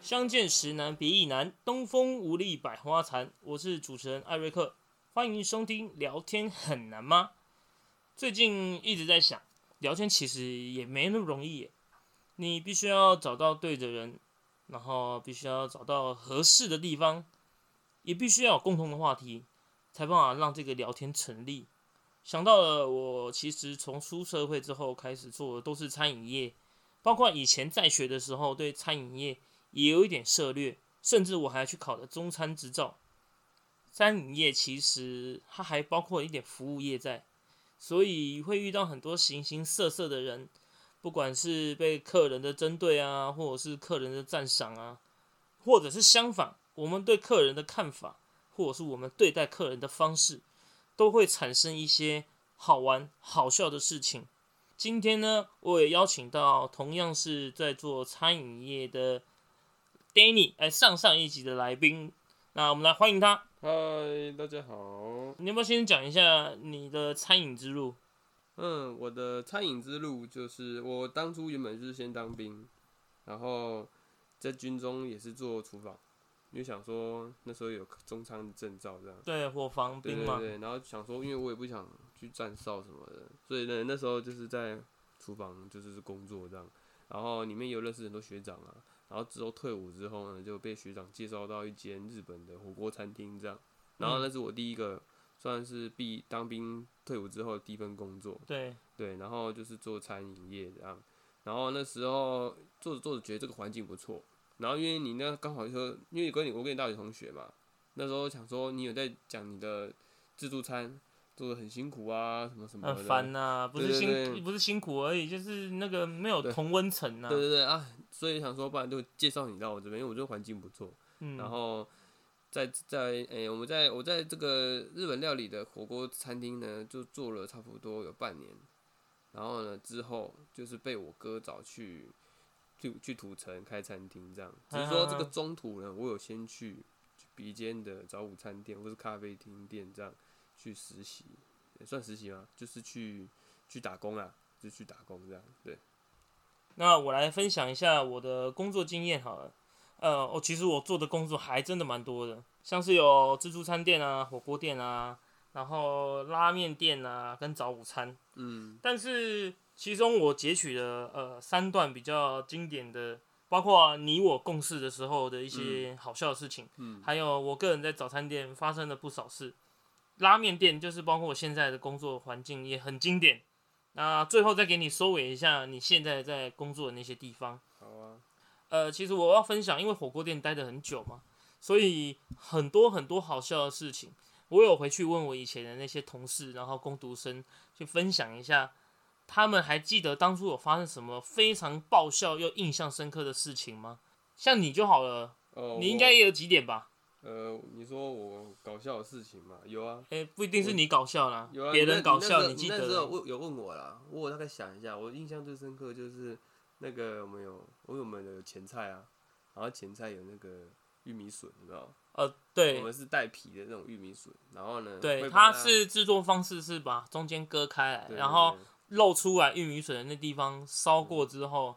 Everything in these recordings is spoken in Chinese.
相见时难别亦难，东风无力百花残。我是主持人艾瑞克，欢迎收听。聊天很难吗？最近一直在想，聊天其实也没那么容易耶。你必须要找到对的人，然后必须要找到合适的地方，也必须要有共同的话题，才办法让这个聊天成立。想到了，我其实从出社会之后开始做的都是餐饮业，包括以前在学的时候对餐饮业。也有一点涉略，甚至我还去考了中餐执照。餐饮业其实它还包括一点服务业在，所以会遇到很多形形色色的人，不管是被客人的针对啊，或者是客人的赞赏啊，或者是相反，我们对客人的看法，或者是我们对待客人的方式，都会产生一些好玩、好笑的事情。今天呢，我也邀请到同样是在做餐饮业的。Danny，哎，上上一集的来宾，那我们来欢迎他。嗨，大家好。你要不要先讲一下你的餐饮之路？嗯，我的餐饮之路就是我当初原本就是先当兵，然后在军中也是做厨房，因为想说那时候有中餐的证照这样。对，或防兵嘛。对对对。然后想说，因为我也不想去站哨什么的，所以呢，那时候就是在厨房就是工作这样。然后里面有认识很多学长啊。然后之后退伍之后呢，就被学长介绍到一间日本的火锅餐厅，这样。然后那是我第一个算是毕当兵退伍之后的第一份工作。对对，然后就是做餐饮业这样。然后那时候做着做着觉得这个环境不错。然后因为你那刚好说，因为跟你我跟你大学同学嘛，那时候想说你有在讲你的自助餐。做的很辛苦啊，什么什么的。很烦呐，不是辛不是辛苦而已，就是那个没有同温层呐。对对对啊，所以想说，不然就介绍你到我这边，因为我觉得环境不错。嗯。然后在在诶，我们在我在这个日本料理的火锅餐厅呢，就做了差不多有半年。然后呢，之后就是被我哥找去去去土城开餐厅，这样。只是说这个中途呢，我有先去鼻尖的早午餐店或是咖啡厅店这样。去实习也算实习吗？就是去去打工啊，就去打工这样。对。那我来分享一下我的工作经验好了。呃，我其实我做的工作还真的蛮多的，像是有自助餐店啊、火锅店啊，然后拉面店啊，跟早午餐。嗯。但是其中我截取了呃三段比较经典的，包括你我共事的时候的一些好笑的事情，嗯，还有我个人在早餐店发生了不少事。拉面店就是包括我现在的工作环境也很经典。那最后再给你收尾一下你现在在工作的那些地方。好啊。呃，其实我要分享，因为火锅店待的很久嘛，所以很多很多好笑的事情，我有回去问我以前的那些同事，然后工读生去分享一下，他们还记得当初有发生什么非常爆笑又印象深刻的事情吗？像你就好了，你应该也有几点吧。呃，你说我搞笑的事情嘛？有啊，哎，不一定是你搞笑啦，有啊，别人搞笑，你记得？那时候问有问我啦，我大概想一下，我印象最深刻就是那个我们有我们的前菜啊，然后前菜有那个玉米笋，你知道呃，对，我们是带皮的那种玉米笋，然后呢，对，它是制作方式是把中间割开来，然后露出来玉米笋的那地方烧过之后。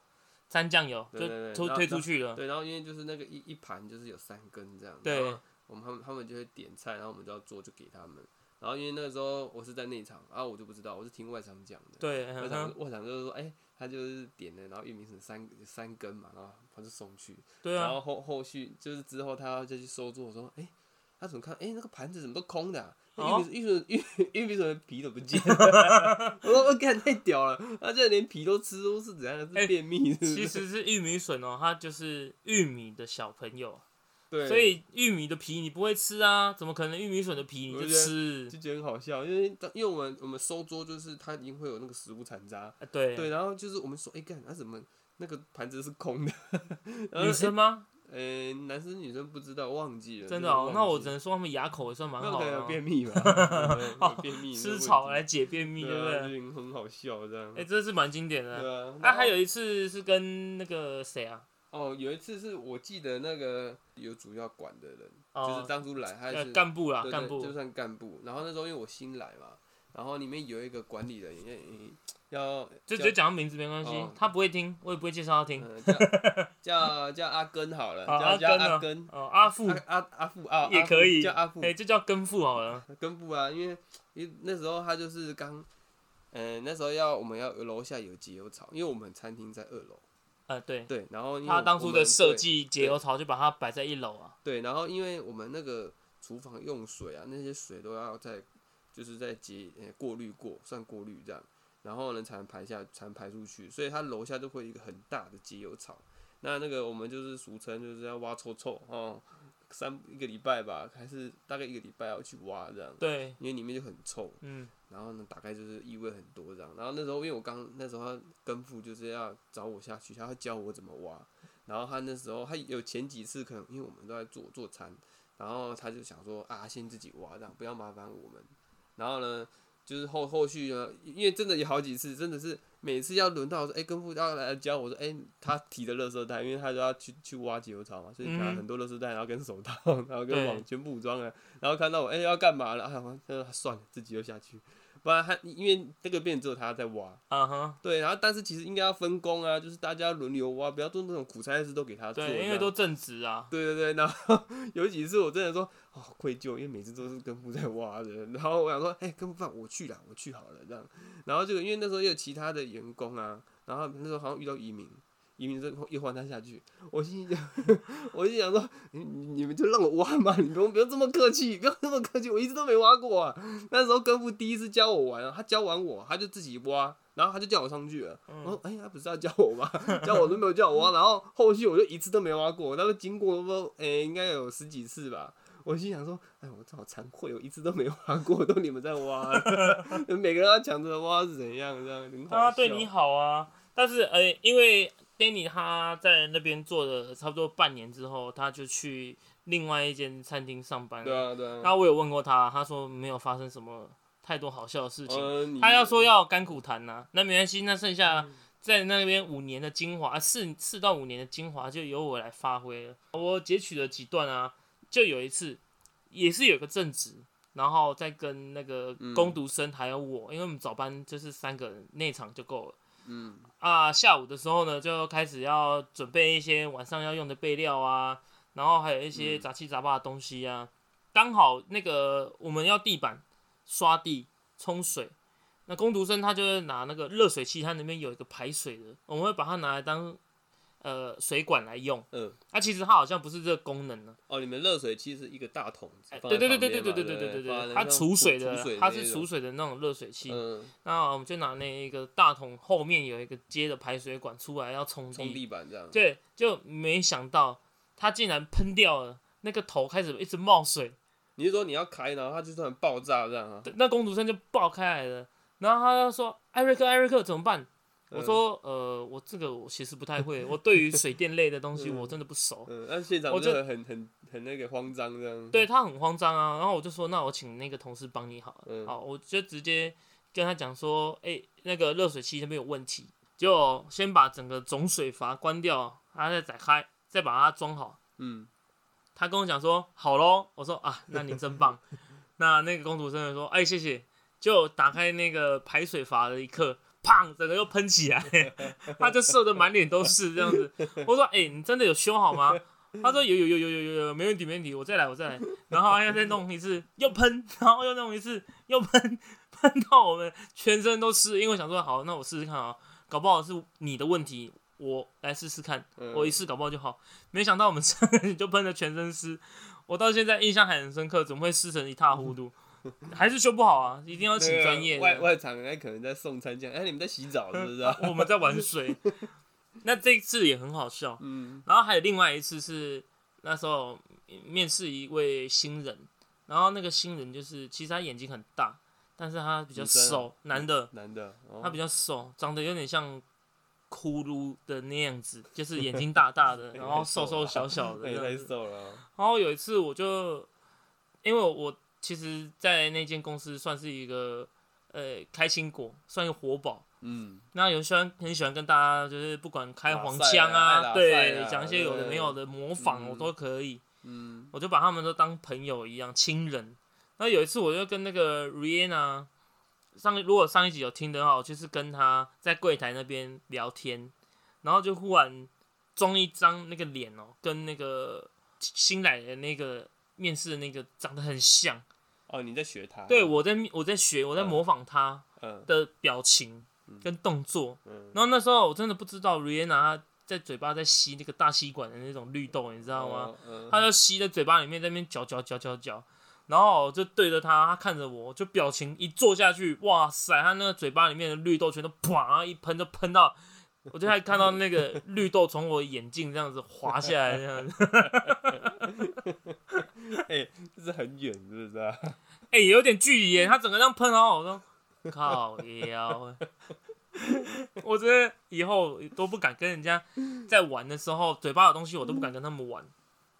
沾酱油就推推出去了。对，然后因为就是那个一一盘就是有三根这样。对。我们他们他们就会点菜，然后我们就要做，就给他们。然后因为那个时候我是在内场，然后我就不知道，我是听外场讲的。对。外场外场就是说，哎，他就是点的，然后玉米笋三三根嘛，然后他就送去。对啊。然后后后续就是之后他要再去收桌，说，哎，他怎么看？哎，那个盘子怎么都空的？玉米玉米玉玉米笋的皮都不见了，我说我干太屌了，他这连皮都吃，都是怎样？是便秘？其实是玉米笋哦，它就是玉米的小朋友，对，所以玉米的皮你不会吃啊？怎么可能玉米笋的皮你就吃？就觉得很好笑，因为因为我们我们收桌就是它一定会有那个食物残渣，对对，然后就是我们说，哎干，他怎么那个盘子是空的？女生吗？呃，男生女生不知道，忘记了。真的哦，那我只能说他们牙口也算蛮好的。便秘吧？便秘。吃草来解便秘，对不对？很好笑这样。哎，这是蛮经典的。对啊。那还有一次是跟那个谁啊？哦，有一次是我记得那个有主要管的人，就是哦，当初来他呃是干部啦，干部就，算干部。然后那时候因为我新来嘛，然后里面有一个管理人员，嗯要就直接讲他名字没关系哦，他不会听，我也不会介绍他听。嗯叫 叫叫阿根好了，啊，叫叫阿根啊阿根，哦，阿富阿，阿阿富啊，阿富也可以叫阿富哎，就叫根富好了。根部啊，因为因为那时候他就是刚，嗯，那时候要我们要楼下有节油槽，因为我们餐厅在二楼，呃，对，对，然后因为他当初的我们对设计节油槽就把它摆在一楼啊。对，然后因为我们那个厨房用水啊，那些水都要在就是在节呃过滤过，算过滤这样，然后呢才能排下才能排出去，所以它楼下就会有一个很大的节油槽。那那个我们就是俗称就是要挖臭臭哦，三一个礼拜吧，还是大概一个礼拜要去挖这样，对，因为里面就很臭。嗯，然后呢，打开就是异味很多这样。然后那时候因为我刚那时候他跟父就是要找我下去，他要教我怎么挖。然后他那时候他有前几次可能因为我们都在做做餐，然后他就想说啊，先自己挖这样，不要麻烦我们。然后呢，就是后后续呢，因为真的有好几次，真的是每次要轮到说，哎、跟副要来教我说，哎、他提的垃圾袋，因为他就要去去挖解油草嘛，所以拿嗯很多垃圾袋，然后跟手套，然后跟网全部武装了。然后看到我，哎、要干嘛了？哎，我呃算了，自己又下去。不然他因为那个变只有他在挖，啊哈，对，然后但是其实应该要分工啊，就是大家轮流挖，不要做那种苦差事都给他做。对，因为都正职啊。对对对，然后 有几次我真的说哦愧疚，因为每次都是跟夫在挖的，然后我想说，哎、跟夫爸我去了，我去好了这样，然后这个因为那时候也有其他的员工啊，然后那时候好像遇到移民，移民就又换他下去，我心里想，我心想说，你你你们就让我挖嘛，你不用不用这么客气，不要这么客气，我一直都没挖过啊。那时候跟夫第一次教我玩啊，他教完我，他就自己挖，然后他就叫我上去了。我说，哎、他不是要教我吗？教我都没有叫我挖，然后后续我就一次都没挖过，那个经过不，哎、应该有十几次吧。我心想说，哎，我这好惭愧，我一次都没挖过，都你们在挖，每个人要抢着挖是怎样，这样很好。他对你好啊，但是呃，因为 Danny 他在那边做了差不多半年之后，他就去另外一间餐厅上班了。对啊，对啊。那我有问过他，他说没有发生什么太多好笑的事情。呃，他要说要甘苦谈呐、那没关系，那剩下嗯在那边五年的精华，啊四四到五年的精华就由我来发挥了。我截取了几段啊，就有一次也是有个正职，然后再跟那个嗯工读生还有我，因为我们早班就是三个人，内场就够了。嗯啊，下午的时候呢，就开始要准备一些晚上要用的备料啊，然后还有一些嗯杂七杂八的东西啊。刚好那个我们要地板刷地、冲水，那工读生他就会拿那个热水器，它那边有一个排水的，我们会把它拿来当呃水管来用。嗯，那、其实它好像不是这个功能呢。哦，你们热水器是一个大桶对对对对对对对对对对对，它储储水的它是储水的那种热水器。嗯，那我们就拿那一个大桶后面有一个接的排水管出来要冲冲地，地板这样。对，就没想到它竟然喷掉了，那个头开始一直冒水，你是说你要开，然后它就突然爆炸这样啊？对那工读生就爆开来了，然后他就说：“艾瑞克，艾瑞克怎么办？”我嗯说：“呃，我这个我其实不太会，我对于水电类的东西嗯我真的不熟。嗯，那现场我就就很很很很那个慌张这样。对他很慌张啊，然后我就说：“那我请那个同事帮你好了。嗯好，我就直接跟他讲说：“哎、那个热水器那边有问题，就先把整个总水阀关掉，然后再打开，再把它装好。”嗯，他跟我讲说好咯，我说啊，那你真棒。那那个公主生就说，哎，谢谢。就打开那个排水阀的一刻，砰，整个又喷起来，他就射的满脸都是这样子。我说，哎，你真的有修好吗？他说有有有有有有有，没问题没问题，我再来我再来。然后他再弄一次，又喷，然后又弄一次，又喷，喷到我们全身都湿。因为我想说，好，那我试试看啊，搞不好是你的问题，我来试试看。嗯我一试搞不好就好。没想到我们三个人就喷的全身湿，我到现在印象还很深刻，怎么会湿成一塌糊涂？还是修不好啊，一定要请专业的。外外场人可能在送餐这样，哎，你们在洗澡 是不是啊？我们在玩水，那这一次也很好笑。嗯然后还有另外一次是那时候面试一位新人，然后那个新人就是其实他眼睛很大，但是他比较瘦，男的，男的，哦他比较瘦，长得有点像骷髅的那样子，就是眼睛大大的，然后瘦瘦小小的太。瘦了哦。然后有一次我就，因为我其实，在那间公司算是一个呃开心果，算一个活宝。嗯，那有喜欢很喜欢跟大家就是不管开黄腔啊对，啊讲一些有的没有的模仿，嗯我都可以。嗯，我就把他们都当朋友一样亲人。那有一次我就跟那个 Rihanna 上如果上一集有听的话，我就是跟他在柜台那边聊天，然后就忽然装一张那个脸哦，跟那个新来的那个面试的那个长得很像。哦，你在学他？对，我在我在学，我在模仿他嗯。的表情跟动作。嗯，然后那时候我真的不知道 Rihanna 她在嘴巴在吸那个大吸管的那种绿豆，你知道吗？他就吸在嘴巴里面，在那边嚼嚼嚼嚼嚼，然后我就对着他，他看着我，就表情一坐下去，哇塞，他那个嘴巴里面的绿豆全都啪，一喷就喷到，我就还看到那个绿豆从我眼镜这样子滑下来，这样子，哎，这是很远，是不是啊？哎、有点距离耶，他整个这样喷，然后我说靠腰，我觉得以后都不敢跟人家在玩的时候，嘴巴有东西我都不敢跟他们玩。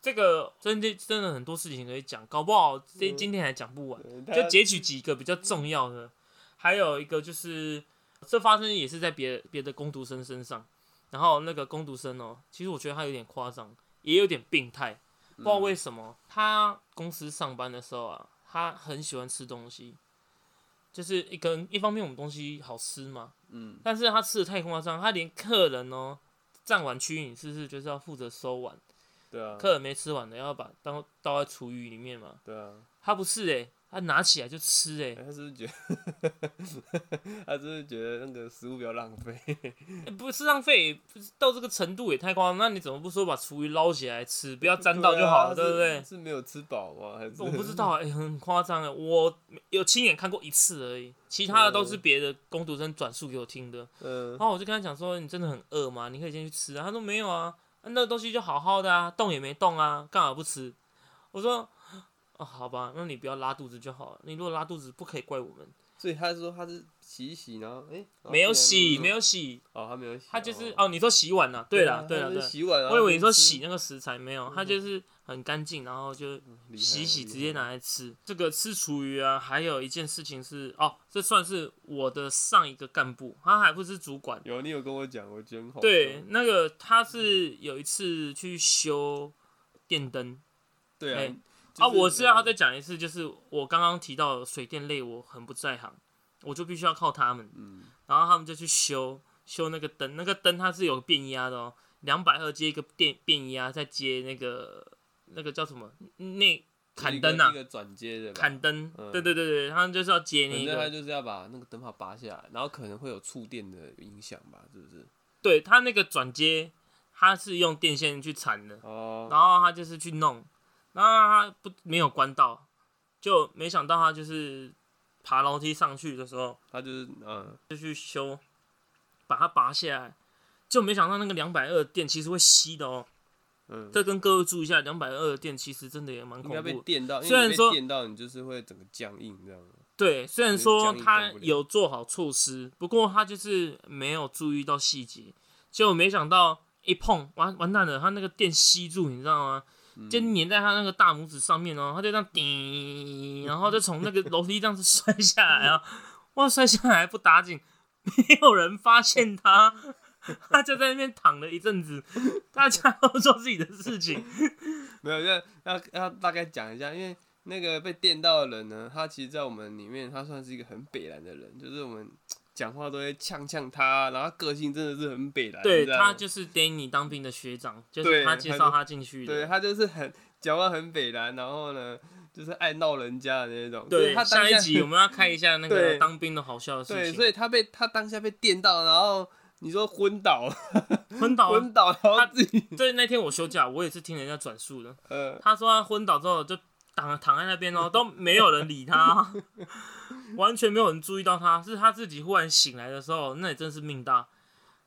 这个真的真的很多事情可以讲，搞不好这今天还讲不完。嗯就截取几个比较重要的，还有一个就是这发生也是在别别的工读生身上，然后那个工读生哦，其实我觉得他有点夸张，也有点病态，不知道为什么他公司上班的时候啊，他很喜欢吃东西，就是一个一方面我们东西好吃嘛，嗯，但是他吃的太夸张，他连客人哦占完区域，你是不是就是要负责收碗？对啊，客人没吃完的要把当倒在厨余里面嘛？对啊，他不是诶、他拿起来就吃诶、哎他是不是觉得，他是不是觉得那个食物比较浪费？欸不是浪费，不是到这个程度也太夸张。那你怎么不说把厨余捞起来吃，不要沾到就好了，对啊不对？是是没有吃饱吗？还是我不知道，哎、很夸张哎，我有亲眼看过一次而已，其他的都是别的工读生转述给我听的。嗯然后我就跟他讲说：“你真的很饿吗？你可以先去吃啊。”他说：“没有啊，啊那个东西就好好的啊，动也没动啊，干嘛不吃？”我说：“哦，好吧，那你不要拉肚子就好了。你如果拉肚子，不可以怪我们。所以他是说他是洗一洗，然后哎、没有洗，没有有洗，哦，他没有洗，他就是哦，哦，你说洗碗呐、对了，对了，啊对。洗碗啊，我以为你说洗那个食材没有，他就是很干净，然后就洗洗直接拿来吃。这个吃厨余啊，还有一件事情是哦，这算是我的上一个干部，他还不是主管。有你有跟我讲，我觉得很好。对，那个他是有一次去修电灯对啊，啊，我是要呃再讲一次，就是我刚刚提到水电类，我很不在行，我就必须要靠他们。嗯。然后他们就去修修那个灯，那个灯它是有变压的哦，两百二接一个电变压，再接那个那个叫什么？内砍灯啊一，个转接的吧，砍灯，嗯。对对对对，他们就是要接那反正他，就是要把那个灯泡拔下来，然后可能会有触电的影响吧，是不是？对他那个转接，他是用电线去缠的，哦，然后他就是去弄，然后他不没有关到，就没想到他就是爬楼梯上去的时候，他就是嗯，就去修，把它拔下来，就没想到那个两百二的电其实会吸的哦。嗯这跟各位注意一下，两百二的电其实真的也蛮恐怖的。电到，虽然说电到，你就是会整个僵硬这样。对，虽然说他有做好措施，不过他就是没有注意到细节，结果没想到一碰完完蛋了，他那个电吸住，你知道吗？嗯就粘在他那个大拇指上面哦，他就这样滴，然后就从那个楼梯这样子摔下来啊！哇，摔下来不打紧，没有人发现他，他就在那边躺了一阵子，大家都做自己的事情。没有，要要要大概讲一下，因为那个被电到的人呢，他其实，在我们里面，他算是一个很北蓝的人，就是我们讲话都会呛呛他，然后个性真的是很北蓝，对他就是 Danny 当兵的学长，就是他介绍他进去的。对他就是很讲话很北蓝，然后呢，就是爱闹人家的那种。对以他下一集 我们要看一下那个当兵的好笑的事对，情。所以他被他当下被电到，然后你说昏倒，昏倒啊，昏倒，然后自己对，那天我休假，我也是听人家转述的。呃，他说他昏倒之后就躺躺在那边哦，都没有人理他，完全没有人注意到他，是他自己忽然醒来的时候，那也真是命大。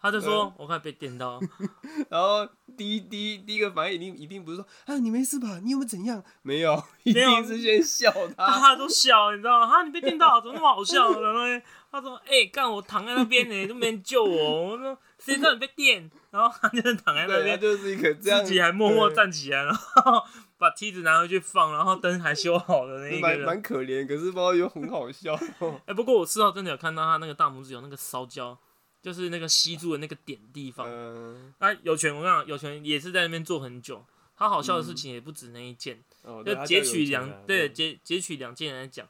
他就说：“嗯我快被电到。然后第一第一第一个反应一定一定不是说啊你没事吧？你有没有怎样？没有，一定是先笑大他。家都笑，你知道吗？啊，你被电到，怎么那么好笑？然后呢他说：“哎、干我躺在那边呢，都没人救我。”我说：“谁知道你被电？”然后他就是躺在那边，就是一个这样，自己还默默站起来，然后把梯子拿回去放，然后灯还修好的那一个蛮人。蛮可怜，可是不知道又很好笑。哎、不过我事后真的有看到他那个大拇指有那个烧焦，就是那个吸住的那个点地方。嗯，啊，有权我跟你讲，有权也是在那边坐很久，他好笑的事情也不止那一件，哦，对就截取他两对截截取两件来讲。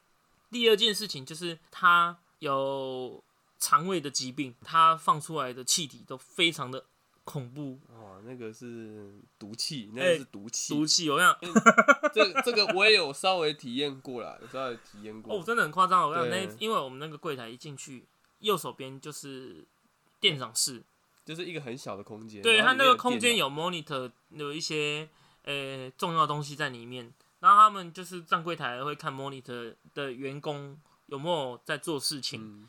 第二件事情就是他有肠胃的疾病，他放出来的气体都非常的恐怖，哦，那个是毒气，那哎个是毒气。毒气，我想这这个我也有稍微体验过啦，有稍微体验过。哦，真的很夸张。我跟你讲，那因为我们那个柜台一进去，右手边就是店长室，就是一个很小的空间，对，它那个空间有 monitor，有一些呃重要东西在里面。然后他们就是站柜台会看 monitor 的员工有没有在做事情，嗯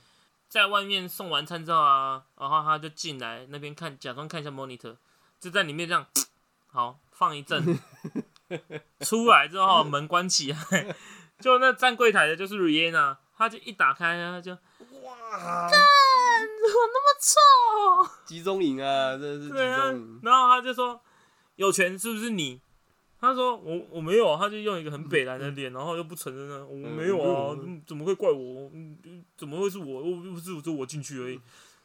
在外面送完餐之后啊，然后他就进来那边看，假装看一下 monitor，就在里面这样，好放一阵，出来之后门关起来，就那站柜台的就是 Rihanna，他就一打开他就哇，怎么那么臭？集中营啊，真的是集对啊中营，。然后他就说有权是不是你？他说我我没有啊，他就用一个很北蓝的脸，然后又不承认啊，我没有啊，嗯怎么会怪我？嗯怎么会是我？又又不是就我进去而已。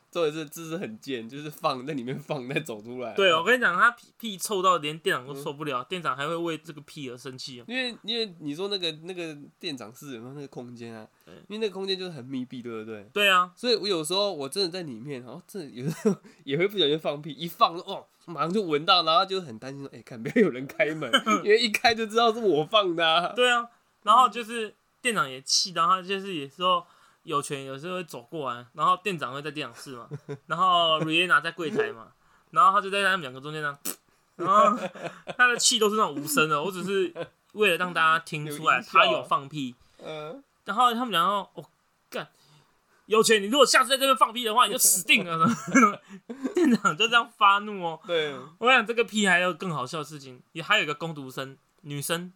重点是这是很贱，就是放在里面放再走出来。对，我跟你讲，他屁屁臭到连店长都受不了，店长还会为这个屁而生气哦。因为因为你说那个那个店长室有没有那个空间啊？因为那个空间就是很密闭，对不对？对啊，所以我有时候我真的在里面，然后真的有时候 也会不小心放屁，一放哦，马上就闻到，然后就很担心说，哎、看不要有人开门，因为一开就知道是我放的、啊。对啊，然后就是店长也气到他，就是有时候有权有时候会走过来，然后店长会在店长室嘛，然后 Rihanna 在柜台嘛，然后他就在他们两个中间这样，然后他的气都是那种无声的，我只是为了让大家听出来他有放屁，嗯、然后他们两个哦干。有钱，你如果下次在这边放屁的话，你就死定了。就这样发怒哦，对，我想这个屁还有更好笑的事情，也还有一个工读生女生，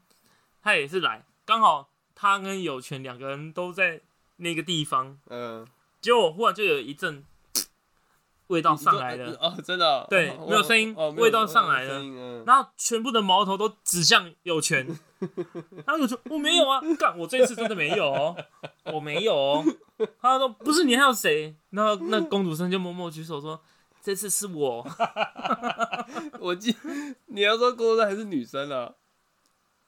她也是来，刚好她跟有权两个人都在那个地方，嗯、结果忽然就有一阵 味道上来了，哦，真的哦、对哦没有声音哦，味道上来了。然后全部的矛头都指向有权，然后有权我没有啊，干我这次真的没有哦，我没有哦，他说不是你还有谁？然后那工读生就默默举手说这次是我，我记你要说工作还是女生啊，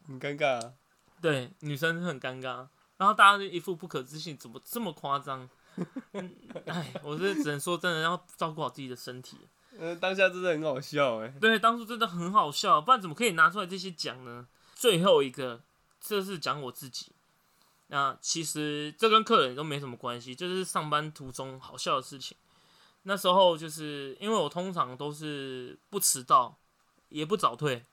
很尴尬、啊。对，女生很尴尬，然后大家就一副不可置信，怎么这么夸张？嗯哎，我是只能说，真的要照顾好自己的身体。嗯，当下真的很好笑哎、对，当初真的很好笑，不然怎么可以拿出来这些讲呢？最后一个，这是讲我自己。那其实这跟客人都没什么关系，就是上班途中好笑的事情。那时候就是因为我通常都是不迟到，也不早退，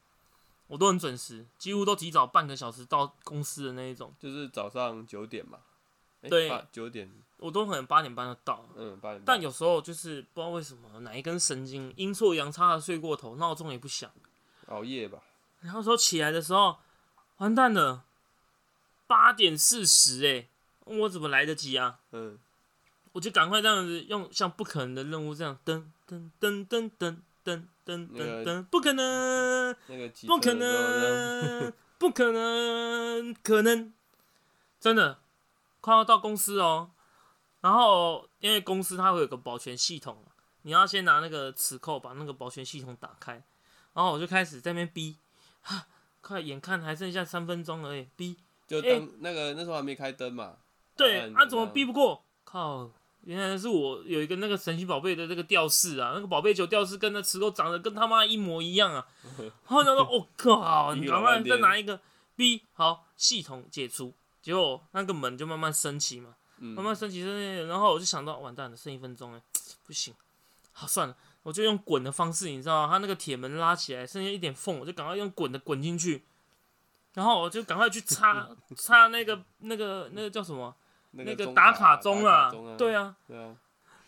我都很准时，几乎都提早半个小时到公司的那一种。就是早上九点嘛，诶对九点，我都可能八点半就到，嗯，八点半。但有时候就是不知道为什么哪一根神经阴错阳差的睡过头，闹钟也不响，熬夜吧，然后说起来的时候，完蛋了，八点四十哎，我怎么来得及啊？嗯，我就赶快这样子用像不可能的任务这样噔噔噔噔噔噔噔那个噔噔，不可能，那个不可能，不可能，可能，真的快要到公司哦。然后因为公司它会有个保全系统，你要先拿那个磁扣把那个保全系统打开。然后我就开始在那边逼，哈，快眼看还剩下三分钟而已，逼。就诶当那个那时候还没开灯嘛，对，啊啊，怎么逼？不过？靠！原来是我有一个那个神奇宝贝的那个吊饰啊，那个宝贝球吊饰跟那磁扣长得跟他妈一模一样啊。然后我想说，我、靠，你赶快再拿一个 B，好，系统解除。结果那个门就慢慢升起嘛，嗯慢慢升起升起，然后我就想到，完蛋了，剩一分钟哎，不行，好算了，我就用滚的方式，你知道吗？它那个铁门拉起来，剩下一点缝，我就赶快用滚的滚进去，然后我就赶快去插插那个那个那个叫什么？那那个打卡钟钟啊，啊，对啊，对啊，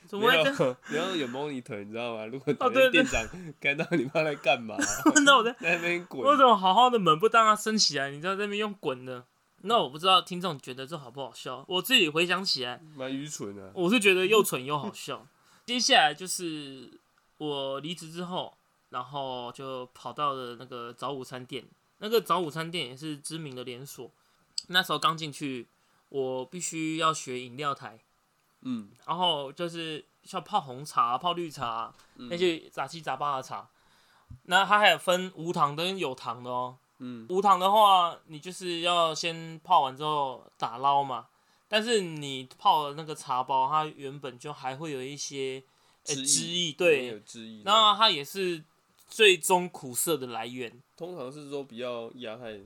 怎么会这样？有你要有 monitor，你知道吗？如果哦对对店长看到你妈在干嘛，那我在在那边滚，为什么好好的门不让它升起来？你知道在那边用滚的？那我不知道听众觉得这好不好笑。我自己回想起来，蛮愚蠢的。我是觉得又蠢又好笑。接下来就是我离职之后，然后就跑到了那个早午餐店。那个早午餐店也是知名的连锁。那时候刚进去，我必须要学饮料台，嗯，然后就是像泡红茶、泡绿茶那些杂七杂八的茶。那它还有分无糖跟有糖的哦。嗯，无糖的话，你就是要先泡完之后打捞嘛。但是你泡的那个茶包，它原本就还会有一些呃汁汁液，液对有，汁液。那它也是最终苦涩的来源。通常是说不要压太，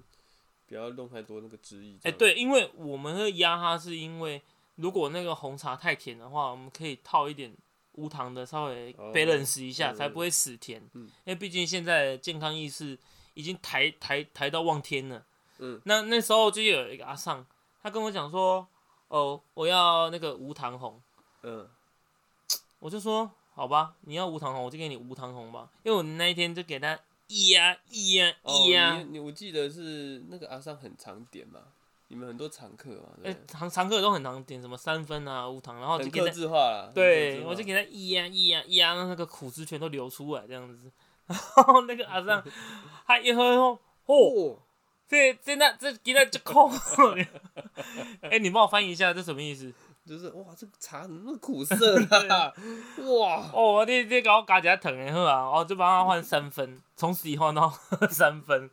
不要弄太多那个汁液。哎、，对，因为我们会压它，是因为如果那个红茶太甜的话，我们可以套一点无糖的，稍微哦 balance 一下，嗯才不会死甜。嗯因为毕竟现在的健康意识已经抬抬抬到望天了。嗯，那那时候就有一个阿尚，他跟我讲说，哦，我要那个无糖红，嗯，我就说好吧，你要无糖红，我就给你无糖红吧。因为我那一天就给他一呀咿呀哦，一呀，你你我记得是那个阿桑很常点嘛，你们很多常客嘛，哎、常常客都很常点什么三分啊无糖，然后就给他。制化啦。很克对，制化我就给他咿呀咿呀咿呀，让那个苦汁全都流出来这样子。然后那个阿桑，他一喝后，哦，哦，这这那这给他就扣。哎、你帮我翻译一下，这什么意思？就是哇，这个茶怎么那么苦涩啦？哇，哦，你你搞我加加疼的好啊，哦，就帮他换三分，从此以后呢 三分，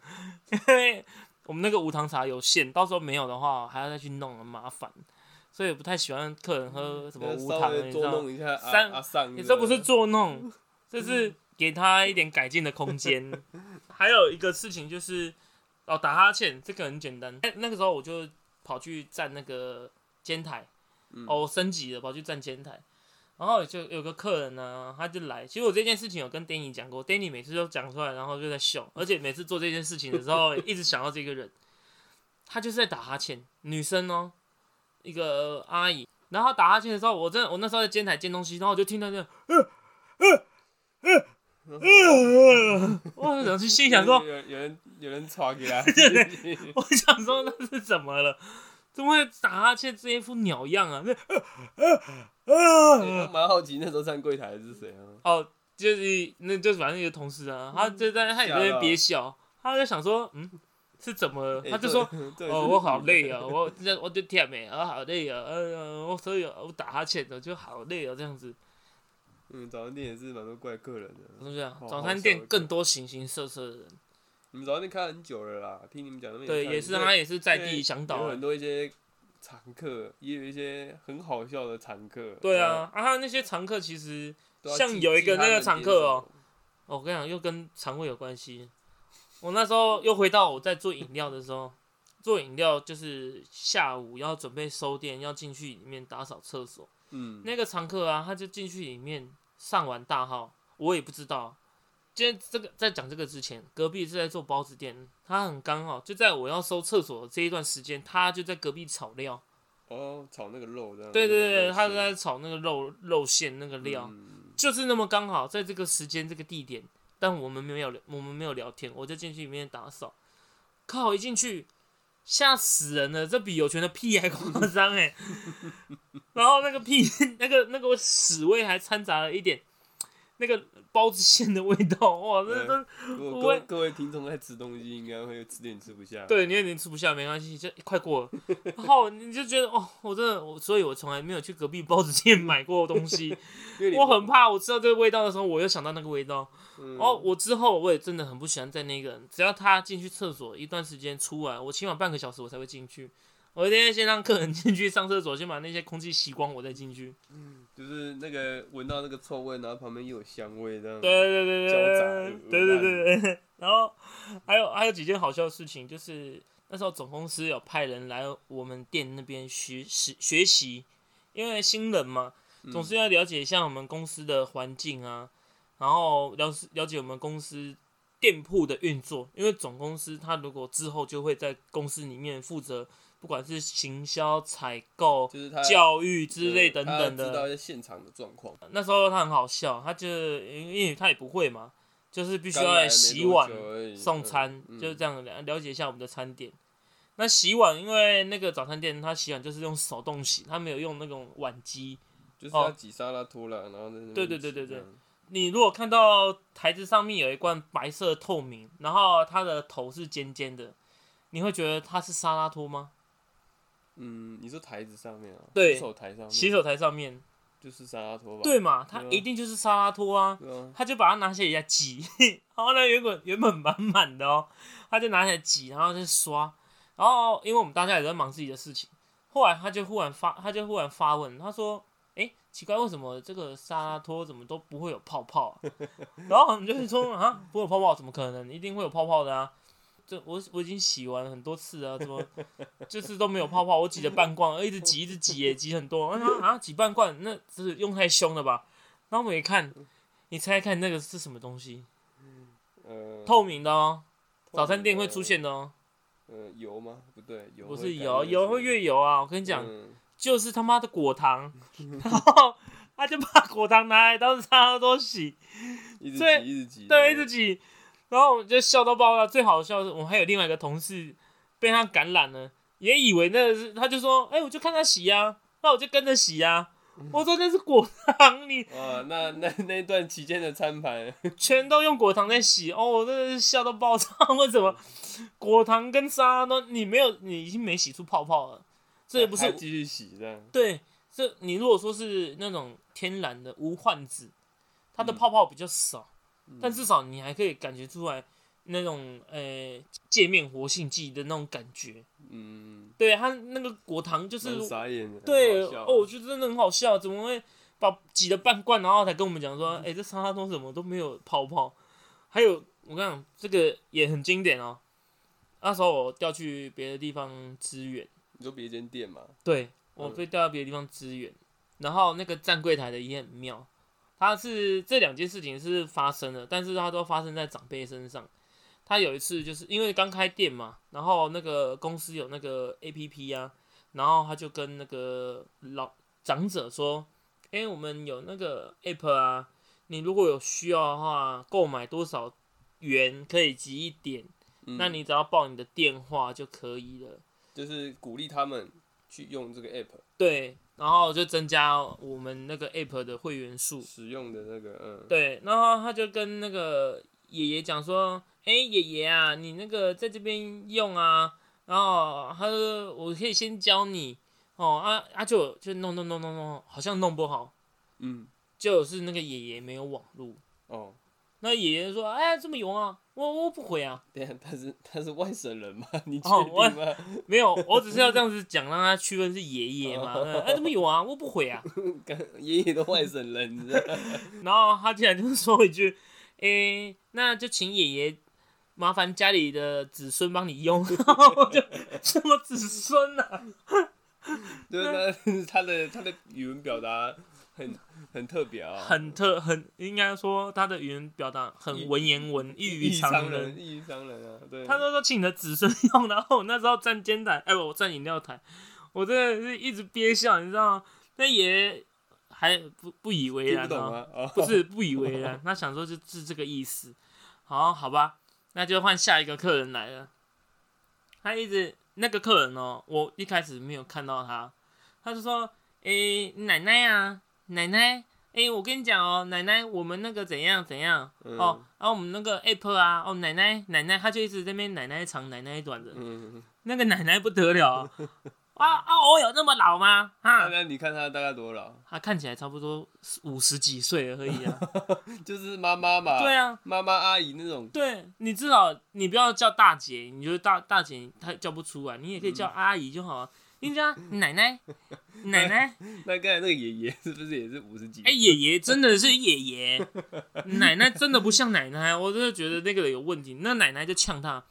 因为我们那个无糖茶有限，到时候没有的话还要再去弄，很麻烦，所以不太喜欢客人喝什么无糖的，你知道吗？弄一下三你这不是捉弄，这是给他一点改进的空间。还有一个事情就是，哦，打哈欠，这个很简单。哎那个时候我就跑去站那个监台，嗯哦，我升级了，跑去站前台。然后就有个客人呢，他就来。其实我这件事情有跟 Danny 讲过，Danny 每次都讲出来，然后就在笑，而且每次做这件事情的时候，一直想到这个人。他就是在打哈欠，女生哦，一个阿姨。然后她打哈欠的时候，我真的我那时候在监台监东西，然后我就听到这样，我想去心想说，有人有人吵起来，我想说那是怎么了？怎么会打哈欠这一副鸟样啊？那我蛮好奇那时候站柜台的是谁啊？哦，就是那就是反正一个同事啊，他就在他也在那边憋笑，他就想说，嗯，是怎么他就说，哦，我好累啊，我这我就甜美啊，好累啊，哎呀，我所以我打哈欠的就好累啊，这样子，嗯，早餐店也是蛮多怪客人的。是不是啊？早餐店更多形形色色的人，你们早餐店开很久了啦，听你们讲那边对，也是他也是在地向导啊有很，多一些常客，也有一些很好笑的常客。对啊，啊，他那些常客其实。像有一个那个常客哦，我跟你讲，又跟肠胃有关系。我那时候又回到我在做饮料的时候，做饮料就是下午要准备收店，要进去里面打扫厕所。嗯，那个常客啊，他就进去里面上完大号，我也不知道。今天这个在讲这个之前，隔壁是在做包子店，他很刚好就在我要收厕所这一段时间，他就在隔壁炒料。哦，炒那个肉的。对对对，他在炒那个肉肉馅那个料。嗯就是那么刚好在这个时间这个地点，但我们没有聊，我们没有聊天，我就进去里面打扫。靠，一进去吓死人了，这比有权的屁还夸张哎！然后那个屁，那个那个屎味还掺杂了一点那个包子馅的味道，哇，这这如果我各各位听众在吃东西，应该会吃点吃不下。对你有点吃不下没关系，就快过了。然后你就觉得哦，我真的我，所以我从来没有去隔壁包子店买过东西。我很怕，我吃到这个味道的时候，我又想到那个味道。嗯哦，我之后我也真的很不喜欢在那个人，只要他进去厕所一段时间出来，我起码半个小时我才会进去。我一定要先让客人进去上厕所，先把那些空气吸光，我再进去。就是那个闻到那个臭味，然后旁边又有香味这样。对对对对对对对对。然后还有还有几件好笑的事情，就是那时候总公司有派人来我们店那边学习学习，因为新人嘛，总是要了解一下我们公司的环境啊，然后了了解我们公司店铺的运作，因为总公司他如果之后就会在公司里面负责，不管是行销、采购、就是他教育之类等等的知道的。一些现场的状况。那时候他很好笑，他就因为他也不会嘛，就是必须要来洗碗送餐，嗯就是这样了了解一下我们的餐点。那洗碗，因为那个早餐店他洗碗就是用手动洗，他没有用那种碗机。就是要挤沙拉托啦，然后对对对对对你如果看到台子上面有一罐白色透明，然后它的头是尖尖的，你会觉得它是沙拉托吗？嗯，你说台子上面啊？对洗手台上面。洗手台上面，就是沙拉托吧？对嘛？他一定就是沙拉托啊。啊，他就把它拿起来挤，然后呢，原本原本满满的哦，他就拿起来挤，然后就刷，然后因为我们大家也在忙自己的事情，后来他就忽然发，他就忽然发问，他说：“哎、奇怪，为什么这个沙拉托怎么都不会有泡泡、啊？”然后我们就是说：“啊，不会有泡泡，怎么可能？一定会有泡泡的啊！”这我我已经洗完很多次啊，怎么就是都没有泡泡？我挤了半罐，一直挤一直挤也挤很多，我说啊挤半罐，那这是用太凶了吧？然后我们一看，你猜猜看那个是什么东西？呃，透明的哦，早餐店会出现的哦，呃油吗？不对，油不是油，油会越油啊！我跟你讲，嗯 就是他妈的果糖，然后他就把果糖拿来当沙拉多洗，一直对挤一直挤，对，一直挤，然后我们就笑到爆炸。最好笑的是，我们还有另外一个同事被他感染了，也以为那个是，他就说：“哎、我就看他洗呀、那我就跟着洗呀、我说那是果糖，你 哇，那那那段期间的餐盘，全都用果糖在洗哦，我真的是笑到爆炸。为什么果糖跟沙拉都你没有，你已经没洗出泡泡了？这也不是继续洗这样，对，这你如果说是那种天然的无患子，它的嗯泡泡比较少，嗯但至少你还可以感觉出来那种呃界面活性剂的那种感觉。嗯，对它那个果糖就是傻眼的，对哦，我觉得真的很好笑，怎么会把挤了半罐，然后才跟我们讲说，哎、这沙拉通什么都没有泡泡。还有我跟你讲，这个也很经典哦。那时候我调去别的地方支援。你说别间店嘛，对我嗯被调到别的地方支援，然后那个站柜台的也很妙，他是这两件事情是发生了，但是他都发生在长辈身上。他有一次就是因为刚开店嘛，然后那个公司有那个 A P P 啊，然后他就跟那个老长者说：“哎、我们有那个 App 啊，你如果有需要的话，购买多少元可以集一点，嗯那你只要报你的电话就可以了。”就是鼓励他们去用这个 app 对，然后就增加我们那个 app 的会员数。使用的那个，嗯，对，然后他就跟那个爷爷讲说：“哎、爷爷啊，你那个在这边用啊，然后他说我可以先教你哦啊啊就就弄弄弄弄弄，好像弄不好，嗯，就是那个爷爷没有网路。哦，那爷爷说：哎，这么用啊，我我不回啊，对啊，他是他是外省人嘛？你确哦我定吗？没有，我只是要这样子讲，让他区分是爷爷嘛。哎，怎么有啊，我不回啊。”干爷爷的外省人，你知道？然后他竟然就说一句：“诶、那就请爷爷麻烦家里的子孙帮你用。”然后我就什么子孙啊？对，那他的他的语文表达很很特别啊，很特很应该说他的语言表达很文言文，异于常常人，异于常人啊，对，他都说请你的子孙用，然后我那时候站监台，哎，我站饮料台，我真的是一直憋笑，你知道吗？那爷爷还不不以为然哦。不？哦，不是不以为然，他想说就是这个意思。好，好吧，那就换下一个客人来了。他一直那个客人哦，我一开始没有看到他，他就说：“诶、奶奶啊，奶奶，诶、我跟你讲哦，奶奶，我们那个怎样怎样、嗯哦，然后我们那个 app 啊，哦，奶奶奶奶，她就一直在那边奶奶长奶奶短的，嗯，那个奶奶不得了 啊！啊啊，我有那么老吗？那啊，那你看他大概多老？他看起来差不多五十几岁而已啊。就是妈妈嘛，对啊，妈妈阿姨那种，对你至少你不要叫大姐，你觉得大大姐她叫不出来，你也可以叫阿姨就好了。你叫奶奶，奶奶，那刚才那个爷爷是不是也是五十几？哎、爷爷真的是爷爷，奶奶真的不像奶奶，我真的觉得那个人有问题。那奶奶就呛他，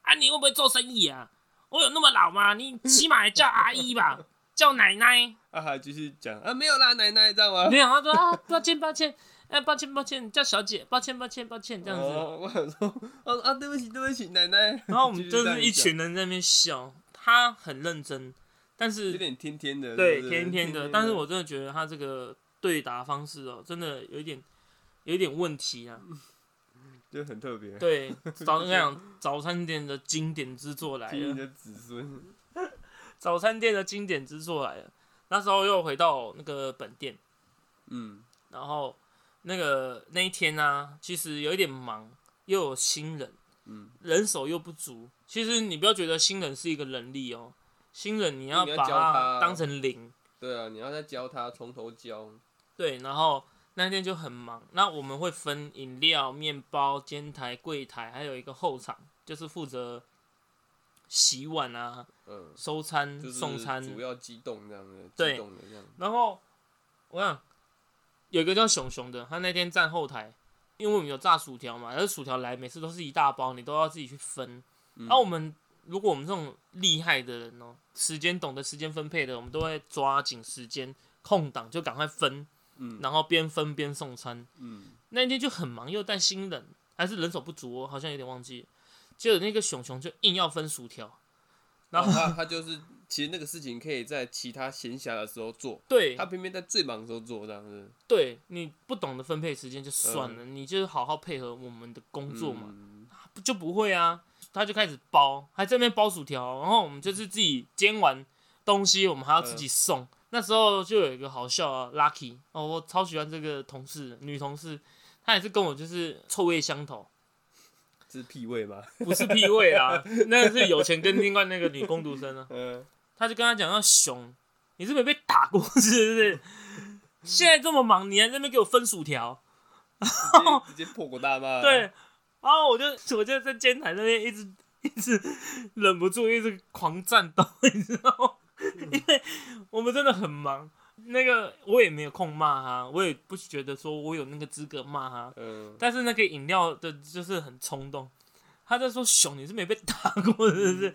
啊，你会不会做生意啊？我有那么老吗？你起码也叫阿姨吧，叫奶奶。啊，哈继续讲啊，没有啦，奶奶，知道吗？没有，他说啊，抱歉抱歉，哎、抱歉抱歉，叫小姐，抱歉抱歉抱歉，这样子。哦我想说，哦啊，对不起，对不起，奶奶。然后我们就是一群人在那边笑，他很认真，但是有是点天天的，对天天的，但是我真的觉得他这个对答方式哦，真的有一点有一点问题啊。就很特别。对，早跟你讲，早餐店的经典之作来了，的子孙，早餐店的经典之作来了。那时候又回到那个本店，嗯然后那个那一天呢、其实有一点忙，又有新人，嗯，人手又不足。其实你不要觉得新人是一个人力哦，新人你要把教他他当成零，对啊，你要再教他，从头教。对，然后那天就很忙。那我们会分饮料、面包、煎台、柜台，还有一个后场，就是负责洗碗啊、嗯，收餐、就是送餐。主要机动这样的，对机动的。然后我想有一个叫熊熊的，他那天站后台，因为我们有炸薯条嘛，而薯条来每次都是一大包，你都要自己去分。嗯那、我们如果我们这种厉害的人哦、时间懂得时间分配的，我们都会抓紧时间空档就赶快分，嗯然后边分边送餐。嗯，那一天就很忙，又带新人，还是人手不足、哦，好像有点忘记了。结果那个熊熊就硬要分薯条，然后他他就是，其实那个事情可以在其他闲暇的时候做，对他偏偏在最忙的时候做这样子。对，你不懂得分配时间就算了，你就是好好配合我们的工作嘛，就不会啊？他就开始包，还在那边包薯条，然后我们就是自己煎完东西，我们还要自己送。那时候就有一个好笑啊，Lucky 哦，我超喜欢这个同事，女同事，她也是跟我就是臭味相投，这是屁味吗？不是屁味啊，那个是有钱跟另外那个女工读生啊，嗯，他就跟他讲到熊，你是没被打过是不是？现在这么忙，你还在那边给我分薯条，直接破口大骂。对，，然后我就我就在监台那边一直一直忍不住一直狂战斗，你知道吗？因为我们真的很忙，那个我也没有空骂他，我也不觉得说我有那个资格骂他，嗯，但是那个饮料的就是很冲动，他在说熊你是没被打过是不是？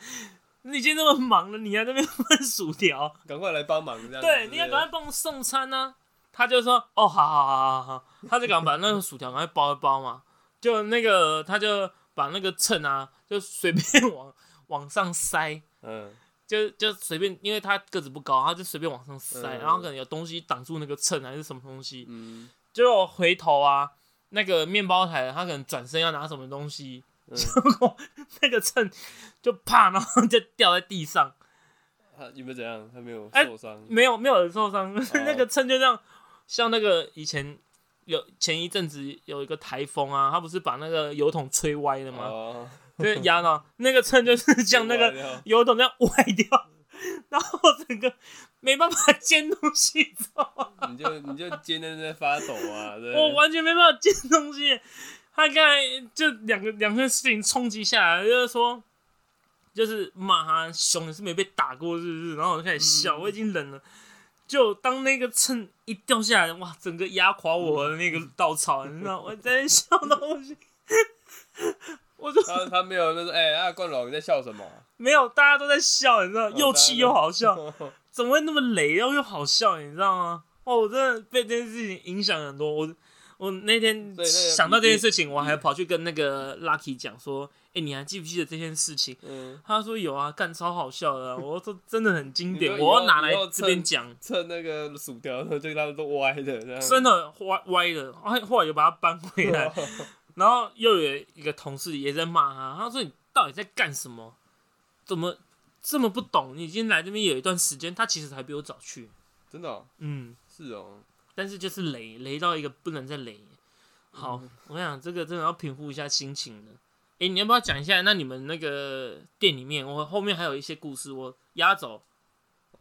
你已经那么忙了，你还在那边分薯条，赶快来帮忙这样。对，你要赶快帮我送餐呢、他就说：“哦，好好好好好。”他就赶快把那个薯条赶快包一包嘛。就那个，他就把那个秤啊，就随便往往上塞，嗯，就就随便，因为他个子不高，他就随便往上塞，嗯然后可能有东西挡住那个秤还是什么东西。嗯，结果回头啊，那个面包台他可能转身要拿什么东西，嗯结果那个秤就啪，然后就掉在地上。他有没有怎样？他没有哎受伤。没有没有人受伤，哦 那个秤就这样，像那个以前有前一阵子有一个台风啊，他不是把那个油桶吹歪了吗？哦，就压到那个秤就是像那个个，油桶这样歪掉，然后整个没办法煎东西走，你就你就煎的在那发抖啊，对。我完全没办法煎东西。他刚才就两个两件事情冲击下来，就是说。就是骂他熊，你是没被打过是不是？然后我就开始笑，我已经忍了。就当那个秤一掉下来，哇，整个压垮我的那个稻草，你知道，我在笑到不行。我就他他没有那个，哎、啊，冠龙你在笑什么？没有，大家都在笑，你知道，又气又好笑，哦 怎么会那么雷，然后又好笑，你知道吗？哦，我真的被这件事情影响很多。我我那天想到这件事情，我还跑去跟那个 Lucky 讲说，哎、你还记不记得这件事情？嗯，他说有啊，干超好笑的啊、我说真的很经典，我要拿来这边讲，趁那个薯条的时候，就他们都歪的。真的歪歪的，后后来又把它搬回来，然后又有一个同事也在骂他，他说你到底在干什么？怎么这么不懂？你已经来这边有一段时间，他其实还比我早去，真的哦、嗯，是哦，但是就是雷雷到一个不能再雷。好，嗯我想这个真的要平复一下心情了。诶，你要不要讲一下？那你们那个店里面，我后面还有一些故事，我压走。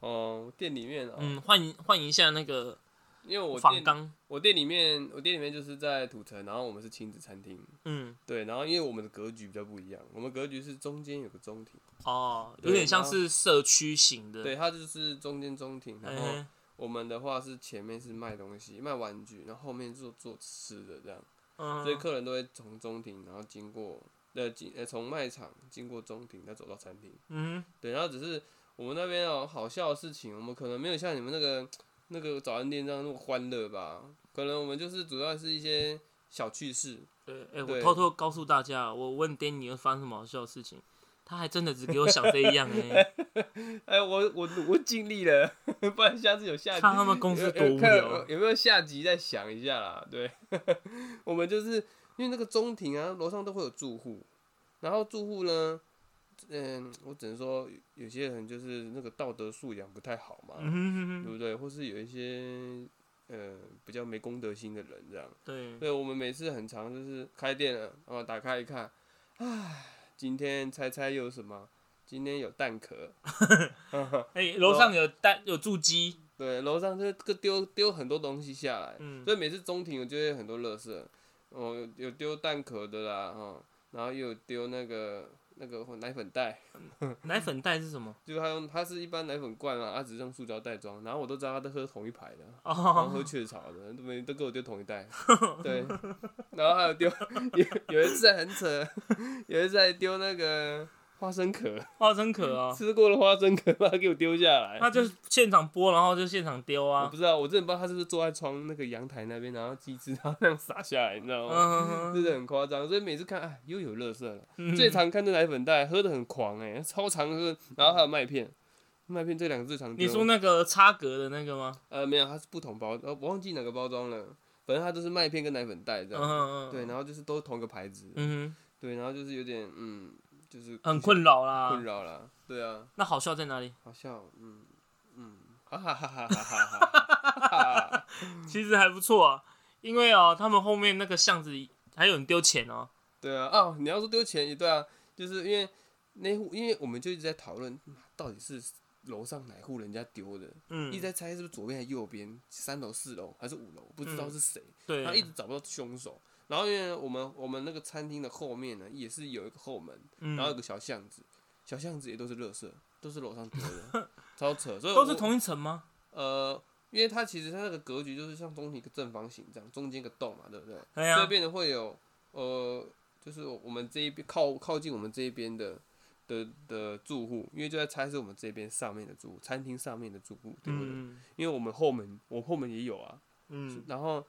哦，店里面哦，嗯，换一换一下那个因为我店仿钢。我店里面，我店里面就是在土城，然后我们是亲子餐厅，嗯，对，然后因为我们的格局比较不一样，我们格局是中间有个中庭，哦，有点像是社区型的。对，它就是中间中庭，然后嗯我们的话是前面是卖东西、卖玩具，然后后面做做吃的这样，嗯，所以客人都会从中庭，然后经过呃经呃从卖场经过中庭，再走到餐厅。嗯对，然后只是我们那边哦好笑的事情，我们可能没有像你们那个那个早餐店这样那么欢乐吧，可能我们就是主要是一些小趣事。对，哎、我偷偷告诉大家，我问 Danny 会发生什么好笑的事情，他还真的只给我想这一样哎、哎，我我我尽力了，不然下次有下集。看他们公司有多无聊。有没有下集再想一下啦？对，我们就是因为那个中庭啊，楼上都会有住户，然后住户呢，嗯，我只能说有些人就是那个道德素养不太好嘛，嗯哼哼哼，对不对？或是有一些呃比较没公德心的人这样。对，对，我们每次很常就是开店了，然后打开一看，唉，今天猜猜有什么？今天有蛋壳，哎、楼上有蛋有住鸡，对，楼上就个丢丢很多东西下来，嗯所以每次中庭我就会很多垃圾，哦，有有丢蛋壳的啦，哦，然后又有丢那个那个奶粉袋，奶粉袋是什么？就是他用他是一般奶粉罐啊，他只是用塑胶袋装，然后我都知道他都喝同一排的，然后哦，喝雀巢的，都没都给我丢同一袋，对，然后还有丢有有一次很扯，有一次还丢那个花生壳，花生壳啊，吃过的花生壳把它给我丢下来。他就现场剥，然后就现场丢啊我不。知道，我真的不知道他是不是坐在窗那个阳台那边，然后鸡汁然后那样洒下来，你知道吗？嗯，真的很夸张，所以每次看，哎，又有乐色了。嗯最常看这奶粉袋，喝的很狂哎、超常喝，然后还有麦片，麦片这两个最常。你说那个插格的那个吗？呃没有，它是不同包，呃我忘记哪个包装了，反正它都是麦片跟奶粉袋这样。嗯嗯对，然后就是都是同一个牌子。嗯对，然后就是有点嗯，就是很困扰啦，困扰啦，对啊，那好笑在哪里？好笑，嗯嗯，哈哈哈哈哈哈哈哈哈哈，其实还不错啊，因为哦，他们后面那个巷子还有人丢钱哦。对啊，哦，你要说丢钱也对啊，就是因为那户，因为我们就一直在讨论到底是楼上哪户人家丢的，嗯，一直在猜是不是左边还是右边，三楼、四楼还是五楼，不知道是谁，对，一直找不到凶手。然后因为我们我们那个餐厅的后面呢，也是有一个后门，嗯然后有个小巷子，小巷子也都是垃圾，都是楼上丢的，超扯。所以都是同一层吗？呃，因为它其实它那个格局就是像中体一个正方形这样，中间一个洞嘛，对不对？对呀所以，变得会有呃，就是我们这一边靠靠近我们这一边的的的住户，因为就在猜是我们这边上面的住户，餐厅上面的住户，对不对？嗯因为我们后门，我后门也有啊，嗯，然后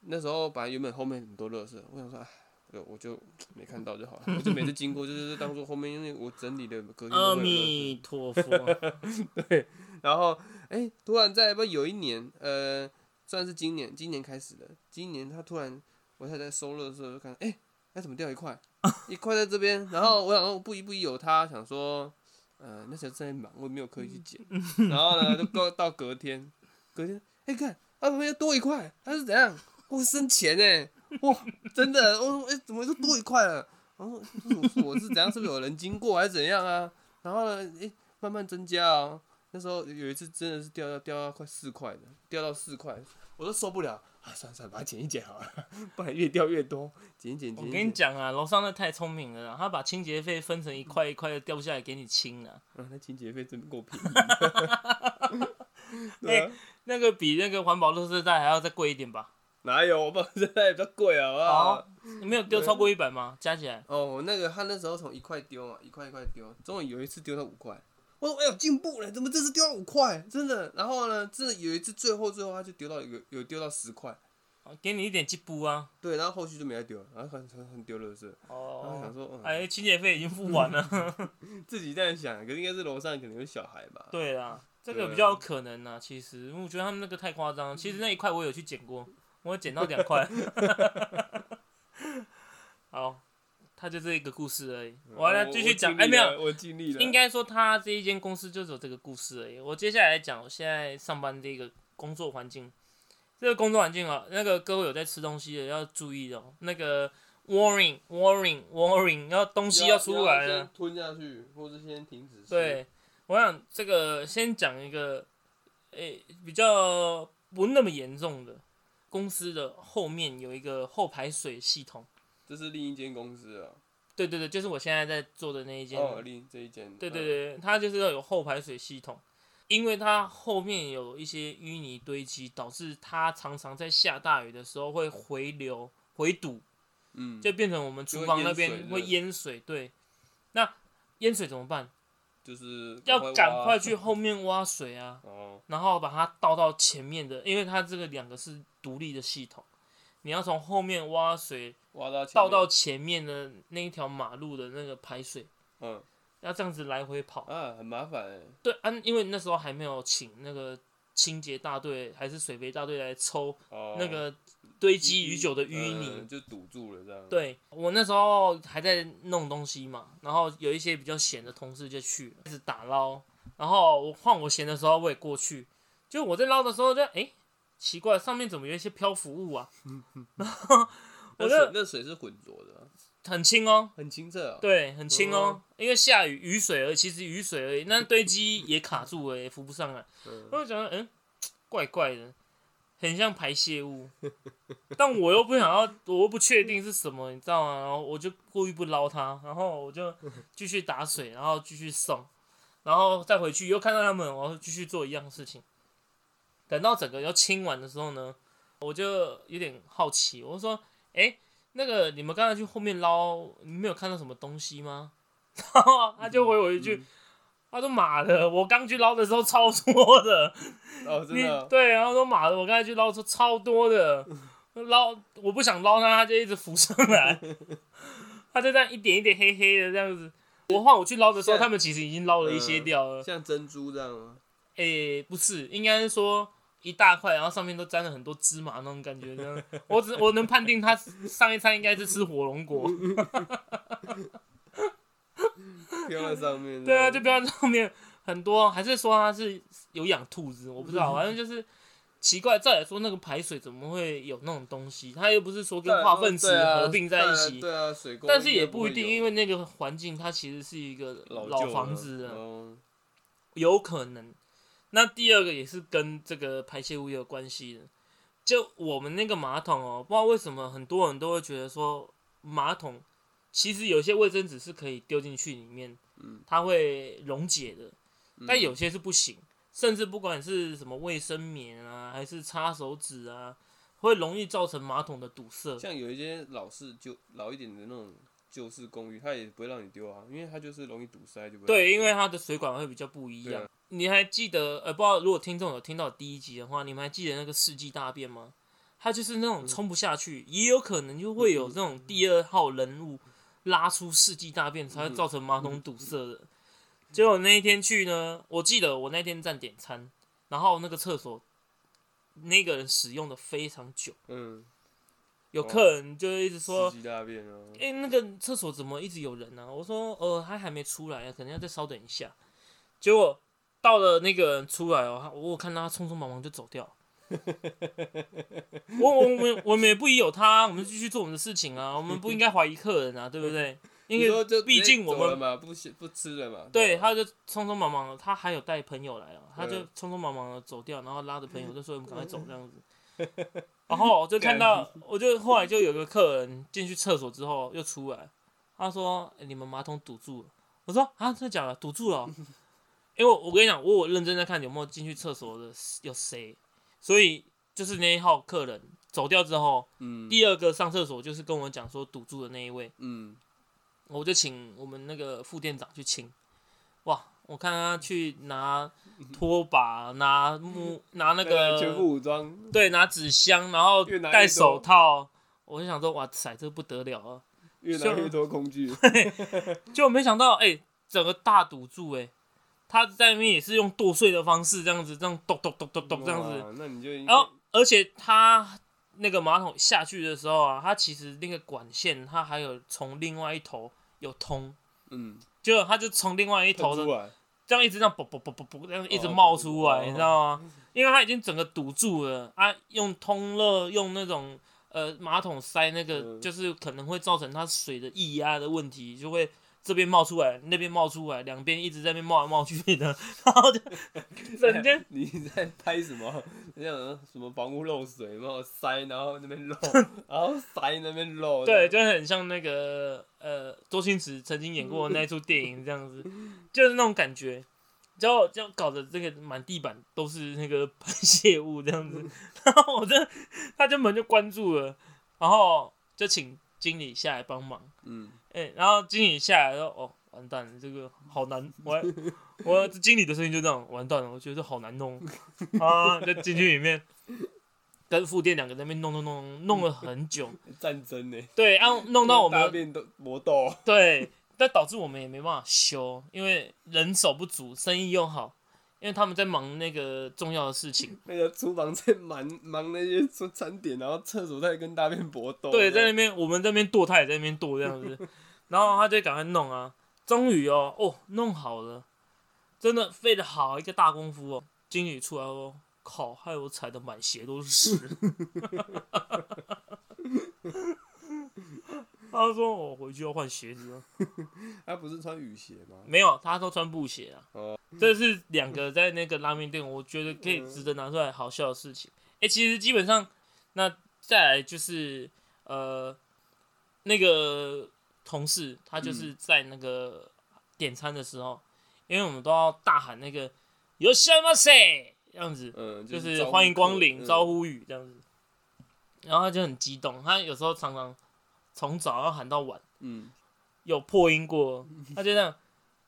那时候本来原本后面很多垃圾，我想说，哎，我我就没看到就好了，我就每次经过就是当做后面因为我整理的隔天都阿弥陀佛。然后，哎、突然在不有一年，呃，算是今年，今年开始的。今年他突然，我太太收垃圾的时候就看，哎、那怎么掉一块？一块在这边。然后我想说，不一不一有他，想说，呃，那时候正在忙，我也没有刻意去捡。然后呢，就到到隔天，隔天，哎、看，啊，旁边多一块，他是怎样？我生钱呢、哇，真的，我说，哎、怎么就多一块了？然后我我是怎样？是不是有人经过还是怎样啊？然后呢，哎、慢慢增加哦。那时候有一次真的是掉到掉到快四块的，掉到四块，我都受不了啊！算了算了，把它剪一剪好了，不然越掉越多，剪一剪剪我。跟你讲啊，楼上那太聪明了啦，他把清洁费分成一块一块的掉下来给你清了，啊，那清洁费真够便宜。对啊，那个比那个环保垃圾袋还要再贵一点吧？哪有？我保现在比较贵好不好哦？你没有丢超过一百吗？加起来？哦，那个他那时候从一块丢嘛，一块一块丢，终于有一次丢到五块。我说哎呦进步了，怎么这次丢到五块？真的。然后呢，这有一次最后最后他就丢到有有丢到十块，哦给你一点进步啊。对，然后后续就没再丢了，然后很很很丢垃圾。然后想哦，说，嗯，哎，清洁费已经付完了。自己这样想，可是应该是楼上可能有小孩吧？对啊，这个比较有可能啊。其实，因为我觉得他们那个太夸张。其实那一块我有去捡过，我捡到两块。好，他就这一个故事而已。我来继续讲。哎，没有，，我尽力了。应该说他这一间公司就只有这个故事而已。我接下来讲我现在上班这个工作环境，这个工作环境啊，那个各位有在吃东西的要注意哦。那个 warning warning warning，要东西要出来了。吞下去，或是先停止吃。对，我想这个先讲一个，诶、比较不那么严重的。公司的后面有一个后排水系统，这是另一间公司啊。对对对，就是我现在在做的那一间。哦，另这一间。对对嗯，对，它就是要有后排水系统，因为它后面有一些淤泥堆积，导致它常常在下大雨的时候会回流回堵，嗯，就变成我们厨房那边会淹水。对，那淹水怎么办？就是要赶快去后面挖水啊！哦，然后把它倒到前面的，因为它这个两个是独立的系统，你要从后面挖水挖到倒到前面的那一条马路的那个排水，嗯要这样子来回跑。啊，很麻烦哎。对，啊，因为那时候还没有请那个清洁大队还是水肥大队来抽哦，那个堆积已久的淤泥。嗯就堵住了这样。，对我那时候还在弄东西嘛，然后有一些比较闲的同事就去了开始打捞，然后我换我闲的时候我也过去，就我在捞的时候就哎、诶奇怪，上面怎么有一些漂浮物啊？然后 我那就水那水是浑浊的啊，很清哦，很清澈哦。对，很清哦，因为下雨雨水而已，其实雨水而已，那堆积也卡住了，也 浮不上来。嗯我就想说，嗯，怪怪的，很像排泄物，但我又不想要，我又不确定是什么，你知道吗？然后我就故意不捞它，然后我就继续打水，然后继续送，然后再回去又看到他们，我继续做一样事情。等到整个要清完的时候呢，我就有点好奇，我说：“哎、那个你们刚才去后面捞，你没有看到什么东西吗？” 然后他就回我一句：“嗯他说妈的，我刚去捞的时候超多的。”哦，真你的哦，对，然后说妈的，我刚才去捞出超多的，捞我不想捞它，它就一直浮上来，它就这样一点一点黑黑的这样子。我换我去捞的时候，他们其实已经捞了一些嗯掉了。像珍珠这样吗？诶、不是，应该是说一大块，然后上面都沾了很多芝麻那种感觉。这样，我只我能判定他上一餐应该是吃火龙果。飘在上面。对啊，就飘在上面很多，还是说他是有养兔子？我不知道，反正就是奇怪。再来说那个排水怎么会有那种东西？它又不是说跟化粪池合并在一起，对啊，水但是也不一定，因为为那个环境它其实是一个老房子啊，哦有可能。那第二个也是跟这个排泄物有关系的，就我们那个马桶哦，不知道为什么很多人都会觉得说马桶其实有些卫生纸是可以丢进去里面，嗯。它会溶解的，但嗯有些是不行，甚至不管是什么卫生棉啊，还是擦手纸啊，会容易造成马桶的堵塞。像有一些老式旧老一点的那种旧式公寓，它也不会让你丢啊，因为它就是容易堵塞，就不会对，因为它的水管会比较不一样。啊。你还记得呃，不知道如果听众有听到第一集的话，你们还记得那个世纪大便吗？它就是那种冲不下去，也有可能就会有这种第二号人物拉出世纪大便，才会造成马桶堵塞的。结果那一天去呢，我记得我那天站点餐，然后那个厕所那个人使用的非常久，嗯，有客人就一直说世纪大便哦，哎、那个厕所怎么一直有人呢、我说，呃，他还没出来啊，可能要再稍等一下。结果到了那个人出来哦，他我看到他匆匆忙忙就走掉。我我我们我们也不疑有他，我们继续做我们的事情啊，我们不应该怀疑客人啊，对不对？因为毕竟我们不吃不吃了嘛，对，他就匆匆忙忙的，他还有带朋友来啊，他就嗯匆匆忙忙的走掉，然后拉着朋友就说我们赶快走这样子。然后我就看到，我就后来就有个客人进去厕所之后又出来，他说、欸你们马桶堵住了。我说啊，真的假的？堵住了哦、因为我我跟你讲，我有认真在看有没有进去厕所的有谁，所以就是那一号客人走掉之后，嗯，第二个上厕所就是跟我讲说堵住的那一位，嗯，我就请我们那个副店长去清。哇，我看他去拿拖把，拿木，拿那个全个副武装，对，拿纸箱，然后戴手套。我就想说，哇塞，这不得了啊！越拿越多工具，结果没想到，哎、整个大堵住、哎，他在那边也是用剁碎的方式，这样子，这样咚咚咚咚咚这样子。那你就然后，而且他那个马桶下去的时候啊，它其实那个管线，它还有从另外一头有通，嗯，结果他就从另外一头的这样一直这样啵啵啵啵啵这样一直哦冒出来，哦你知道吗？因为它已经整个堵住了啊，用通乐用那种呃马桶塞那个，嗯。就是可能会造成它水的溢压的问题，就会这边冒出来，那边冒出来，两边一直在那边冒来冒去的，然后就 整天你在拍什么？那种什么房屋漏水，然后塞，然后那边漏，然后塞那边漏，对，就很像那个呃周星驰曾经演过的那一出电影这样子，就是那种感觉。就就搞得这个满地板都是那个排泄物这样子，然后我这他就门就关住了，然后就请经理下来帮忙，嗯，哎、然后经理下来说：“哦，完蛋了，这个好难，我 我经理的声音就这样，完蛋了，我觉得好难弄 啊！”在进去里面跟副店两个在那边弄弄弄弄了很久，战争呢，对，然后弄到我们大便都搏斗，对，但导致我们也没办法修，因为人手不足，生意又好，因为他们在忙那个重要的事情。那个厨房在忙忙那些餐餐点，然后厕所在跟大便搏斗，对，在那边我们这边剁，他也在那边剁这样子，然后他就赶快弄啊，终于哦哦弄好了，真的费了好一个大功夫哦。经理出来哦：“靠，害我踩的满鞋都是屎。”他说我回去要换鞋子了。他不是穿雨鞋吗？没有，他都穿布鞋啊。哦，这是两个在那个拉面店，我觉得可以值得拿出来好笑的事情。哎、其实基本上，那再来就是呃，那个同事他就是在那个点餐的时候，因为我们都要大喊那个“有什么谁”这样子，嗯，就是欢迎光临、嗯。招呼语这样子。然后他就很激动，他有时候常常从早要喊到晚，嗯，有破音过，他就这样，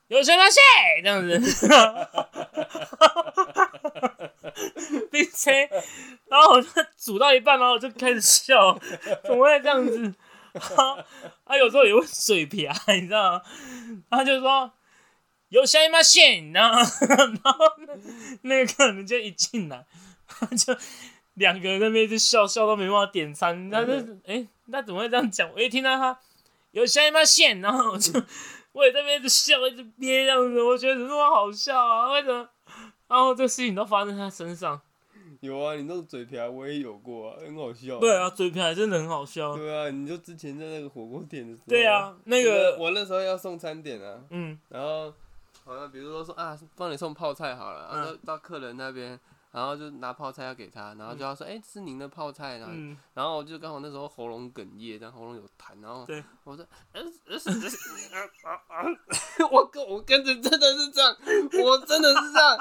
有什么事？这样子，并且，然后我就煮到一半，然后我就开始笑，怎么会这样子？他他有时候也会水瓢，你知道吗？他就说有什么事，然后然后那那个客人就一进来，他就两个人在那边一直笑笑到没办法点餐，他就哎、诶那怎么会这样讲？我一听到他有下一妈线，然后我就我也在那边一直笑，一直憋这样子，我觉得怎么好笑啊？为什么？然后这事情都发生在他身上。有啊，你那种嘴瓢我也有过啊，很好笑。对啊，嘴瓢还真的很好笑。对啊，你就之前在那个火锅店的时候。对啊，那那个我那时候要送餐点啊，嗯，然后好像比如说说啊，帮你送泡菜好了，然后嗯到客人那边，然后就拿泡菜要给他，然后就要说，哎、是您的泡菜，然后、嗯，然后我就刚好那时候喉咙哽咽，然后喉咙有痰，然后我说，我跟我跟着真的是这样，我真的是这样。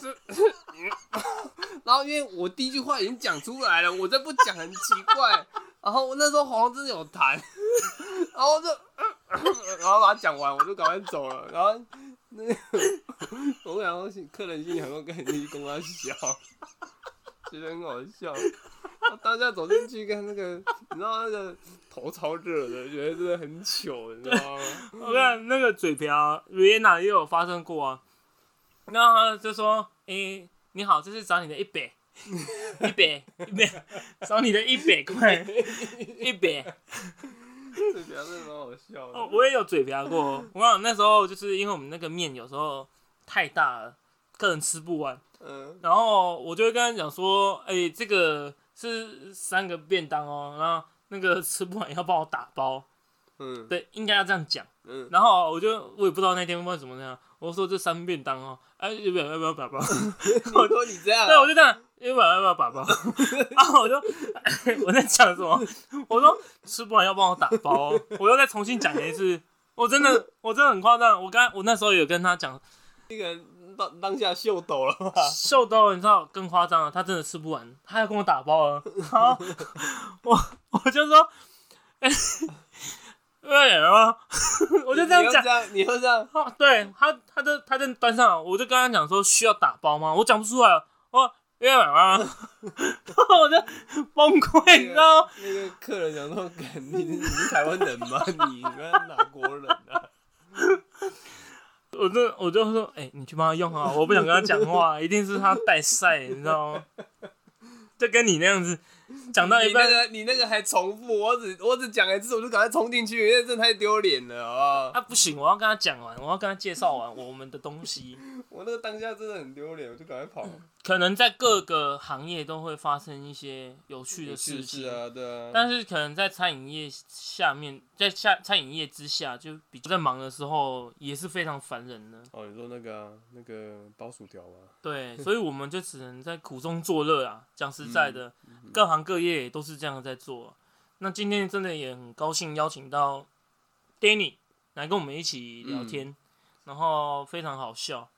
这 然后因为我第一句话已经讲出来了，我再不讲很奇怪。然后我那时候好像真的有痰，然后就，然后把它讲完，我就赶快走了。然后那个 我想说，客人心里很多跟你跟他笑，觉得很好笑。大家走进去看那个，你知道那个头超热的，觉得真的很糗，你知道吗？我看那个嘴瓢，维也纳也有发生过啊。然后他就说：“诶、你好，这是找你的一百，一百，一百，找你的一百块，一百。”嘴瓢真的蛮好笑的。哦，我也有嘴瓢过。我讲那时候就是因为我们那个面有时候太大了，客人吃不完，嗯然后我就会跟他讲说：“哎、这个是三个便当哦，然后那个吃不完要帮我打包。”嗯对，应该要这样讲。嗯，然后我就我也不知道那天为什么那样，我说这三便当哦，哎、要不要要不要打包？我说你这样啊，对，我就这样，要不要要不要打包？然后我就 我在讲什么？我说吃不完要帮我打包、哦，我又再重新讲一次。我真的我真的很夸张，我刚我那时候有跟他讲，那个当当下秀抖了吧？秀到你知道更夸张了，他真的吃不完，他要跟我打包了。然后我我就说，哎、对啊？我就这样讲你会这。样，对他，他就他就端上，我就跟他讲说需要打包吗？我讲不出来，我要买吗？我就崩溃，你知道吗？那个客人讲说：“干你你是台湾人吗？你你是哪国人啊 我就我就说，哎、你去帮他用啊，我不想跟他讲话，一定是他带赛，你知道吗？就跟你那样子 讲？”到一半，你那个你那个还重复，我只我只讲一次，我就赶快冲进去，因为真的太丢脸了，好不好？啊不行，我要跟他讲完，我要跟他介绍完我们的东西。我那个当下真的很丢脸，我就赶快跑。可能在各个行业都会发生一些有趣的事是情，啊，对啊。但是可能在餐饮业下面，在下餐饮业之下，就比较在忙的时候也是非常烦人的。哦，你说那个啊，那个包薯条吗？对，所以我们就只能在苦中作乐啊。讲实在的，各行各业也都是这样在做。那今天真的也很高兴邀请到 Danny 来跟我们一起聊天，然后非常好笑。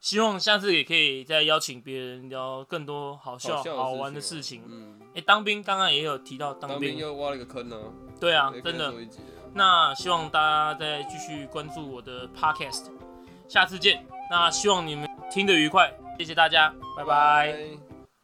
希望下次也可以再邀请别人聊更多好笑、笑好玩的的事情。嗯，哎、当兵刚刚也有提到当当兵，又挖了一个坑呢。对啊，真的那希望大家再继续关注我的 podcast，下次见。那希望你们听得愉快，谢谢大家，拜拜。拜